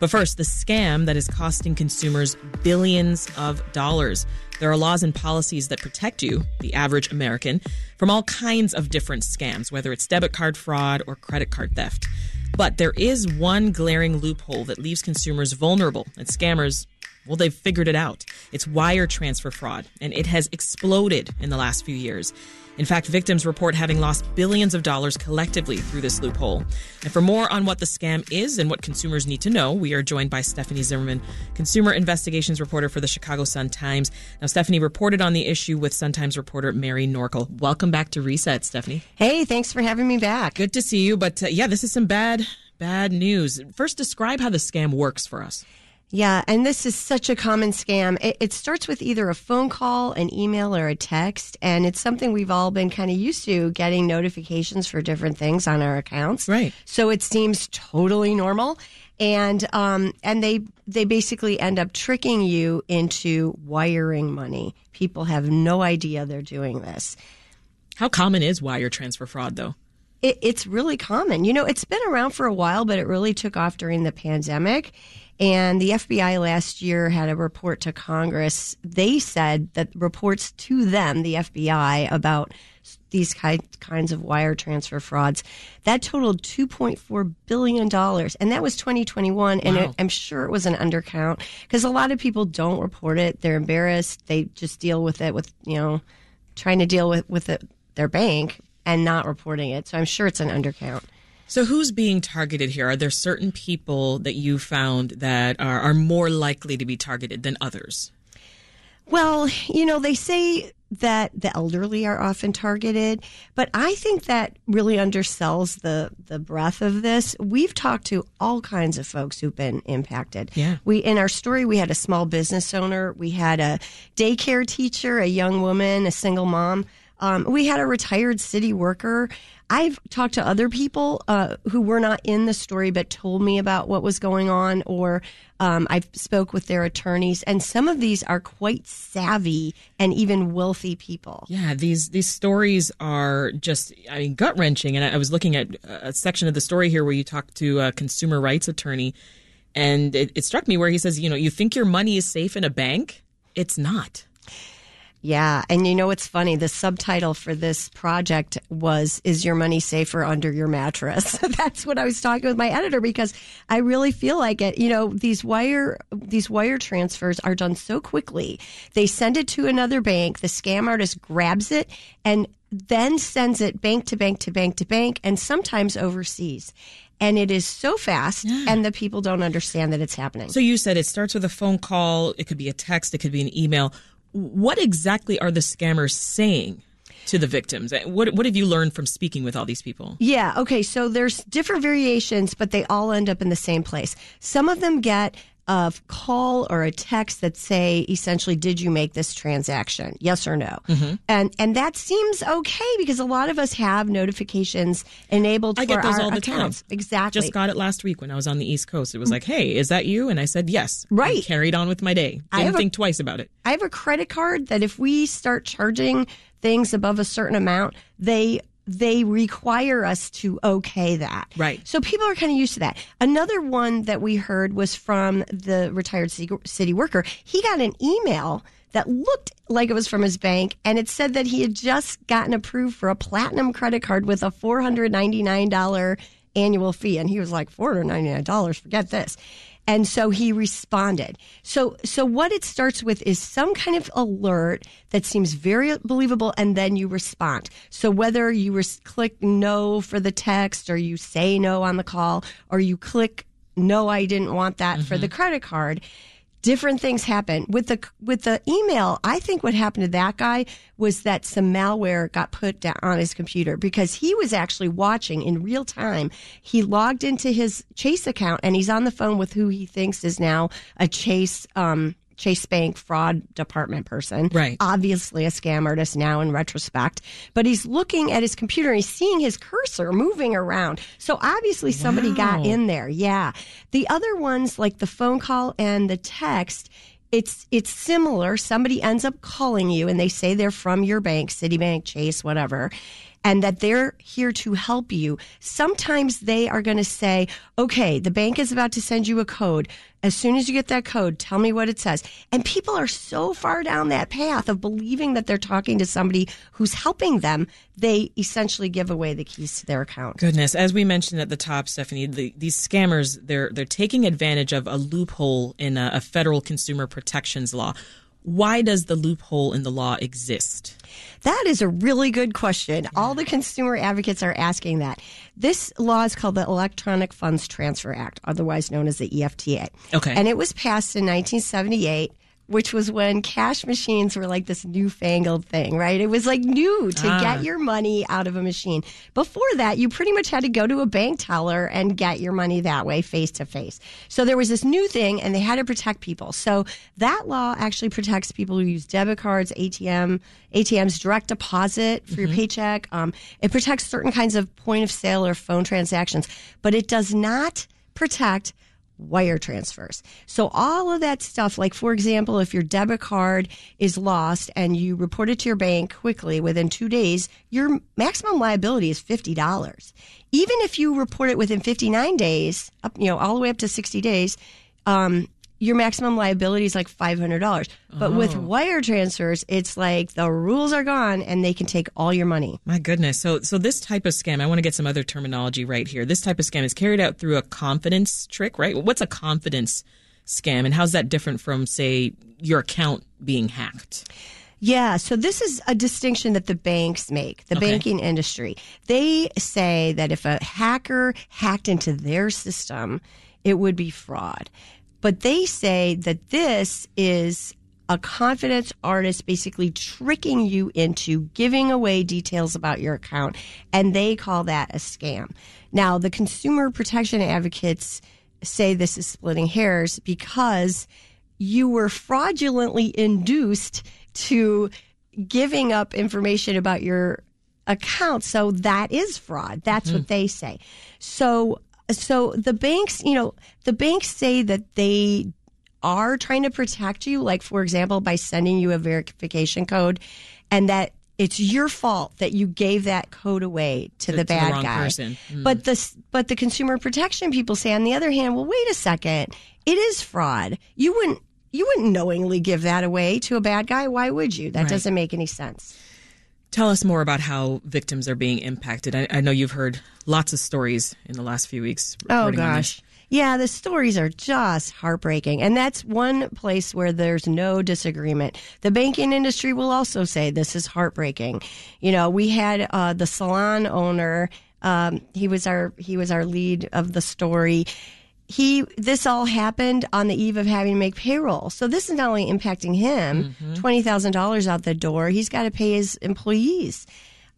But first, the scam that is costing consumers billions of dollars. There are laws and policies that protect you, the average American, from all kinds of different scams, whether it's debit card fraud or credit card theft. But there is one glaring loophole that leaves consumers vulnerable, and scammers well, they've figured it out. It's wire transfer fraud, and it has exploded in the last few years. In fact, victims report having lost billions of dollars collectively through this loophole. And for more on what the scam is and what consumers need to know, we are joined by Stephanie Zimmerman, consumer investigations reporter for the Chicago Sun Times. Now, Stephanie reported on the issue with Sun Times reporter Mary Norkol. Welcome back to Reset, Stephanie. Hey, thanks for having me back. Good to see you. But uh, yeah, this is some bad, bad news. First, describe how the scam works for us. Yeah, and this is such a common scam. It, it, starts with either a phone call, an email, or a text, and it's something we've all been kind of used to getting notifications for different things on our accounts. Right. So it seems totally normal, and um, and they they basically end up tricking you into wiring money. People have no idea they're doing this. How common is wire transfer fraud, though? It, it's really common. You know, it's been around for a while, but it really took off during the pandemic and the FBI last year had a report to Congress. They said that reports to them, the FBI, about these kinds of wire transfer frauds, that totaled $2.4 billion. And that was 2021. And it, I'm sure it was an undercount because a lot of people don't report it. They're embarrassed. They just deal with it with, you know, trying to deal with, with it, their bank and not reporting it. So I'm sure it's an undercount. So, who's being targeted here? Are there certain people that you found that are, are more likely to be targeted than others? Well, you know, they say that the elderly are often targeted, but I think that really undersells the the breadth of this. We've talked to all kinds of folks who've been impacted. Yeah. We in our story we had a small business owner, we had a daycare teacher, a young woman, a single mom. Um, we had a retired city worker. I've talked to other people uh, who were not in the story but told me about what was going on, or um, I've spoke with their attorneys, and some of these are quite savvy and even wealthy people. Yeah, these these stories are just I mean gut wrenching. And I, I was looking at a section of the story here where you talked to a consumer rights attorney, and it, it struck me where he says, you know, you think your money is safe in a bank, it's not. Yeah. And you know what's funny? The subtitle for this project was Is Your Money Safer Under Your Mattress? That's what I was talking with my editor because I really feel like it. You know, these wire these wire transfers are done so quickly. They send it to another bank, the scam artist grabs it and then sends it bank to bank to bank to bank and sometimes overseas and it is so fast yeah. and the people don't understand that it's happening. So you said it starts with a phone call, it could be a text, it could be an email what exactly are the scammers saying? to the victims? Eh, what what have you learned from speaking with all these people? Yeah, okay, so there's different variations, but they all end up in the same place. Some of them get a call or a text that say essentially did you make this transaction? Yes or no? Mm-hmm. and and that seems okay because a lot of us have notifications enabled I get those all the accounts. time exactly. Just got it last week when I was on the east coast. It was like hey is that you? And I said yes. Right. and carried on with my day. Didn't think a, twice about it. I have a credit card that if we start charging things above a certain amount they they require us to okay that. Right. So people are kind of used to that. Another one that we heard was from the retired city, city worker. He got an email that looked like it was from his bank and it said that he had just gotten approved for a platinum credit card with a $499 annual fee. And he was like, $499, forget this. And so he responded. So, so what it starts with is some kind of alert that seems very believable, and then you respond. So whether you res- click no for the text, or you say no on the call, or you click no, I didn't want that mm-hmm. for the credit card, different things happen. With the with the email i think what happened to that guy was that some malware got put on his computer because he was actually watching in real time. He logged into his chase account and he's on the phone with who he thinks is now a chase um, Chase Bank fraud department person. Right. Obviously a scam artist now in retrospect, but he's looking at his computer and he's seeing his cursor moving around. So obviously somebody wow. got in there. Yeah. The other ones like the phone call and the text, it's it's similar. Somebody ends up calling you and they say they're from your bank, Citibank, Chase, whatever. And that they're here to help you. Sometimes they are going to say, okay, the bank is about to send you a code. As soon as you get that code, tell me what it says. And people are so far down that path of believing that they're talking to somebody who's helping them, they essentially give away the keys to their account. Goodness, as we mentioned at the top, Stephanie, the, these scammers they're they're taking advantage of a loophole in a, a federal consumer protections law. Why does the loophole in the law exist? That is a really good question. All the consumer advocates are asking that. This law is called the Electronic Funds Transfer Act, otherwise known as the EFTA. Okay. And it was passed in 1978 which was when cash machines were like this newfangled thing, right? It was like new to Ah. get your money out of a machine. Before that, you pretty much had to go to a bank teller and get your money that way, face to face. So there was this new thing and they had to protect people. So that law actually protects people who use debit cards, ATM, ATMs, direct deposit for your paycheck. Um, it protects certain kinds of point of sale or phone transactions, but it does not protect wire transfers. So all of that stuff, like for example, if your debit card is lost and you report it to your bank quickly within two days, your maximum liability is fifty dollars. Even if you report it within fifty nine days, up you know all the way up to sixty days, um, your maximum liability is like five hundred dollars. But with oh. wire transfers, it's like the rules are gone and they can take all your money. My goodness. So so this type of scam, I want to get some other terminology right here. This type of scam is carried out through a confidence trick, right? What's a confidence scam and how's that different from say your account being hacked? Yeah, so this is a distinction that the banks make, the Okay. banking industry. They say that if a hacker hacked into their system, it would be fraud. But they say that this is a confidence artist basically tricking you into giving away details about your account, and they call that a scam. Now, the consumer protection advocates say this is splitting hairs because you were fraudulently induced to giving up information about your account. So that is fraud. That's what mm-hmm. they say. So, so the banks, you know, the banks say that they are trying to protect you, like, for example, by sending you a verification code and that it's your fault that you gave that code away to, To- the to the bad guy. person. Hmm. But the but the consumer protection people say on the other hand, well, wait a second, it is fraud. You wouldn't you wouldn't knowingly give that away to a bad guy. Why would you? That Right. doesn't make any sense. Tell us more about how victims are being impacted. I, I know you've heard lots of stories in the last few weeks. Oh reporting on this. gosh. Yeah, the stories are just heartbreaking. And that's one place where there's no disagreement. The banking industry will also say this is heartbreaking. You know, we had uh, the salon owner, um, he was our he was our lead of the story. He this all happened on the eve of having to make payroll. So this is not only impacting him, twenty thousand dollars out the door, he's got to pay his employees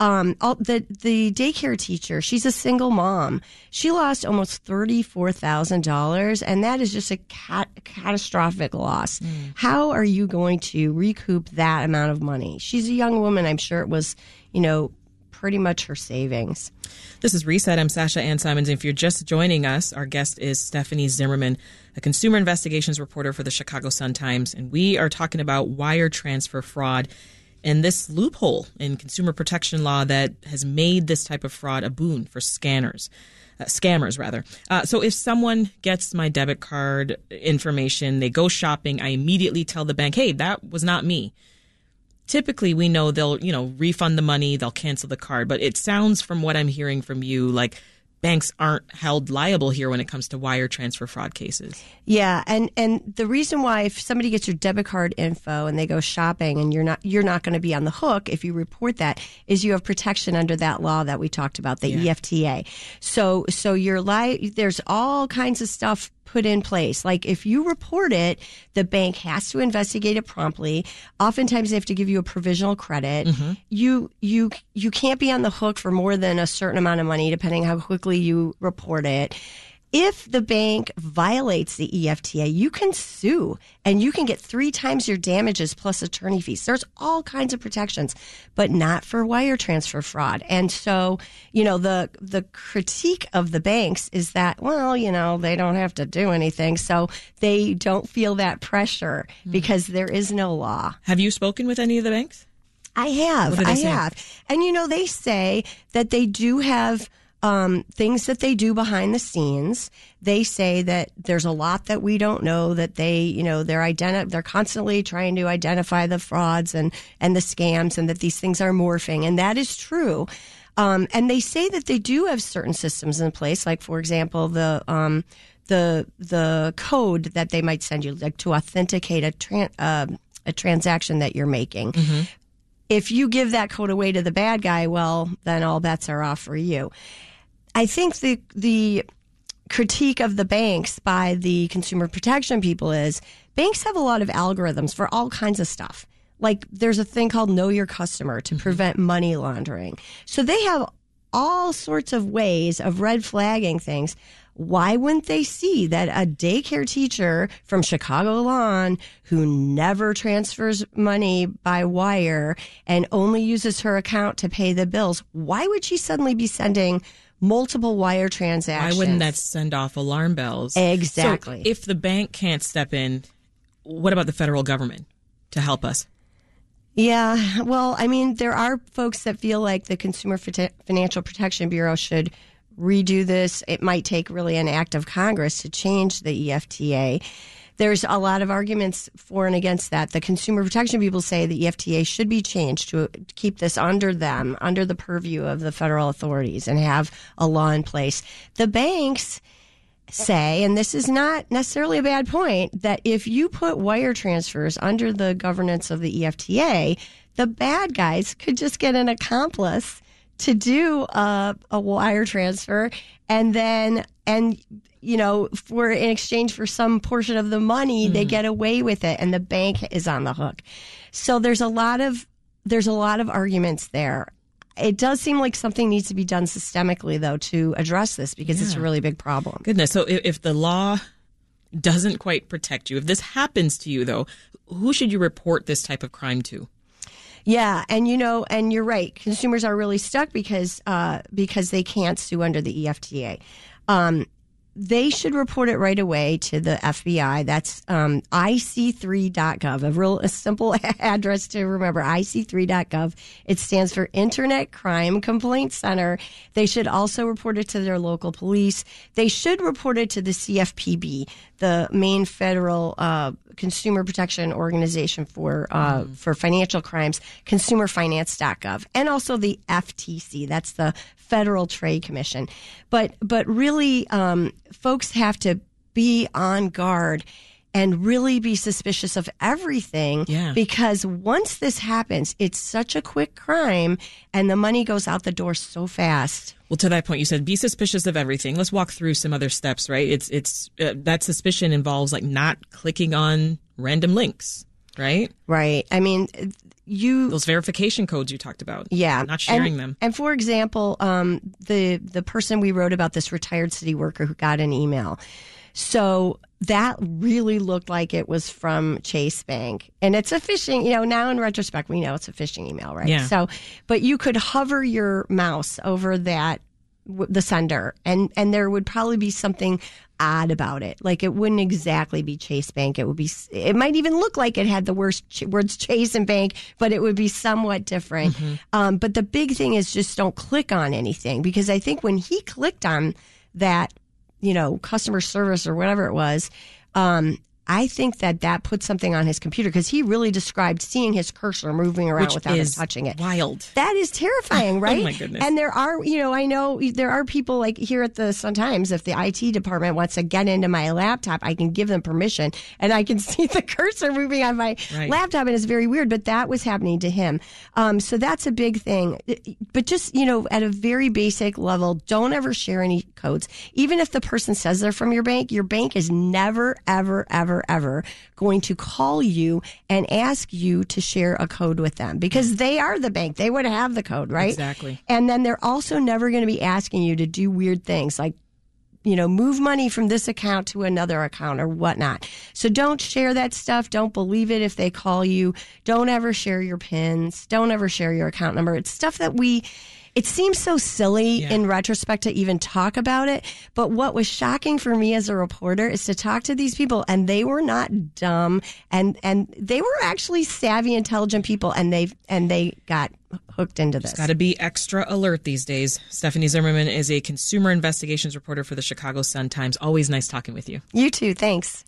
um, all, the the daycare teacher. She's a single mom. She lost almost thirty four thousand dollars, and that is just a cat, catastrophic loss. How are you going to recoup that amount of money? She's a young woman. I'm sure it was, you know, pretty much her savings. This is Reset. I'm Sasha Ann Simons. If you're just joining us, our guest is Stephanie Zimmerman, a consumer investigations reporter for the Chicago Sun Times, and we are talking about wire transfer fraud and this loophole in consumer protection law that has made this type of fraud a boon for scanners. Uh, scammers rather. Uh, so if someone gets my debit card information, they go shopping, I immediately tell the bank, "Hey, that was not me." Typically we know they'll you know refund the money they'll cancel the card but it sounds from what i'm hearing from you like banks aren't held liable here when it comes to wire transfer fraud cases Yeah, and and the reason why if somebody gets your debit card info and they go shopping and you're not you're not going to be on the hook if you report that is you have protection under that law that we talked about the Yeah. EFTA. So so you're li- there's all kinds of stuff put in place. Like if you report it, the bank has to investigate it promptly. Oftentimes they have to give you a provisional credit. Mm-hmm. You you you can't be on the hook for more than a certain amount of money depending how quickly you report it if the bank violates the EFTA, you can sue and you can get three times your damages plus attorney fees. There's all kinds of protections, but not for wire transfer fraud. And so, you know, the the critique of the banks is that, well, you know, they don't have to do anything, so they don't feel that pressure hmm. because there is no law. have you spoken with any of the banks I have. What do they I say? have. And you know, they say that they do have um, things that they do behind the scenes. They say that there's a lot that we don't know. That they, you know, they're identi- they're constantly trying to identify the frauds and and the scams, and that these things are morphing, and that is true. Um, and they say that they do have certain systems in place, like for example, the um, the the code that they might send you, like to authenticate a tran- uh, a transaction that you're making if you give that code away to the bad guy, well, then all bets are off for you. I think the the critique of the banks by the consumer protection people is banks have a lot of algorithms for all kinds of stuff. Like there's a thing called know your customer to mm-hmm. prevent money laundering. So they have all sorts of ways of red flagging things. Why wouldn't they see that a daycare teacher from Chicago Lawn who never transfers money by wire and only uses her account to pay the bills, why would she suddenly be sending multiple wire transactions. Why wouldn't that send off alarm bells? Exactly. So if the bank can't step in, what about the federal government to help us? Yeah, well, I mean, there are folks that feel like the Consumer Financial Protection Bureau should redo this. It might take really an act of Congress to change the EFTA. There's a lot of arguments for and against that. The consumer protection people say the EFTA should be changed to keep this under them, under the purview of the federal authorities, and have a law in place. The banks say, and this is not necessarily a bad point, that if you put wire transfers under the governance of the EFTA, the bad guys could just get an accomplice to do a, a wire transfer and then, and, you know, for in exchange for some portion of the money, they get away with it and the bank is on the hook. So there's a lot of, there's a lot of arguments there. It does seem like something needs to be done systemically, though, to address this because it's a really big problem. Goodness. So if, if the law doesn't quite protect you, if this happens to you, though, who should you report this type of crime to? Yeah, and you know, and you're right. Consumers are really stuck because uh, because they can't sue under the EFTA. Um, they should report it right away to the FBI. That's um, ic3.gov, a real a simple address to remember. ic3.gov. It stands for Internet Crime Complaint Center. They should also report it to their local police. They should report it to the CFPB, the main federal uh, consumer protection organization for uh, for financial crimes, consumerfinance.gov, and also the FTC. That's the Federal Trade Commission. But but really, um, folks have to be on guard and really be suspicious of everything Yeah. because once this happens, it's such a quick crime and the money goes out the door so fast. Well, to that point, you said be suspicious of everything. Let's walk through some other steps, right? It's it's uh, that suspicion involves like not clicking on random links, right? Right. I mean, you Those verification codes you talked about. Yeah, not sharing and, them. And for example, um, the the person we wrote about this retired city worker who got an email, so that really looked like it was from Chase Bank, and it's a phishing. You know, now in retrospect, we know it's a phishing email, right? Yeah. So, but you could hover your mouse over that the sender, and and there would probably be something odd about it. Like it wouldn't exactly be Chase Bank. It would be. It might even look like it had the worst ch- words Chase and Bank, but it would be somewhat different. Um, but the big thing is just don't click on anything because I think when he clicked on that, you know, customer service or whatever it was. Um, I think that that put something on his computer because he really described seeing his cursor moving around Which without him touching it. wild. That is terrifying, right? Oh my goodness. And there are, you know, I know there are people like here at the Sun Times. If the IT department wants to get into my laptop, I can give them permission, and I can see the cursor moving on my Right. laptop, and it's very weird. But that was happening to him. Um, so that's a big thing. But just you know, at a very basic level, don't ever share any codes, even if the person says they're from your bank. Your bank is never, ever, ever, ever, ever going to call you and ask you to share a code with them because they are the bank. They would have the code, right? Exactly. And then they're also never going to be asking you to do weird things like, you know, move money from this account to another account or whatnot. So don't share that stuff. Don't believe it if they call you. Don't ever share your pins. Don't ever share your account number. It's stuff that we, It seems so silly Yeah. in retrospect to even talk about it. But what was shocking for me as a reporter is to talk to these people and they were not dumb and, and they were actually savvy, intelligent people and they, and they got hooked into this. Got to be extra alert these days. Stephanie Zimmerman is a consumer investigations reporter for the Chicago Sun Times. Always nice talking with you. You too. Thanks.